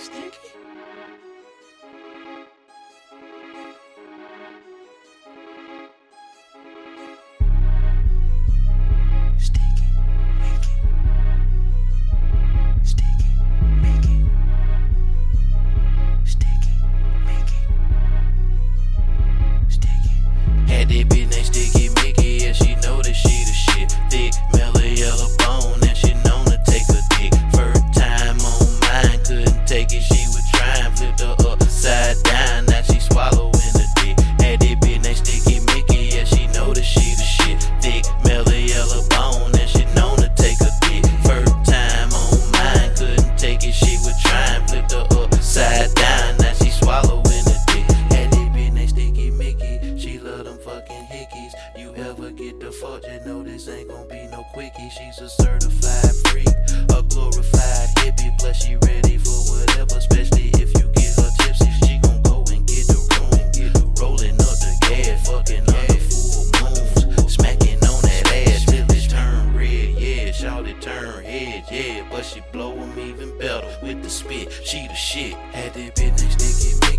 Sticky? Trying. Flipped her upside down, now she swallowing the dick. Had that bitch named Sticky Mickey, yeah, she know that she the shit. Thick, mellow, yellow bone, and she known to take a dick. First time on mine, couldn't take it, she was trying. Flipped her upside down, now she swallowing the dick. Had that bitch named Sticky Mickey, she love them fucking hickeys. You ever get the fuck, you know this ain't gon' be no quickie. She's a certified freak, a glorified hippie, but she blow 'em even better with the spit. She the shit. Had that bitch named Sticky Mickey.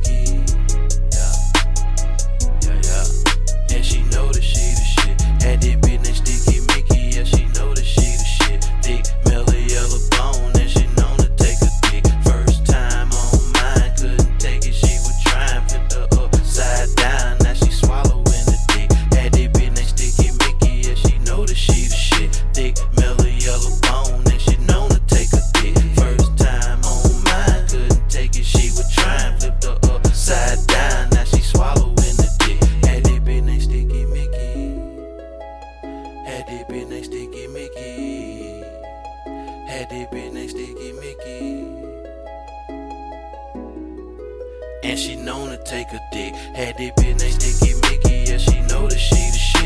Named Sticky Mickey. Had that bitch named Sticky Mickey. And she known to take a dick. Had that bitch named Sticky Mickey. Yeah, she know that she the shit.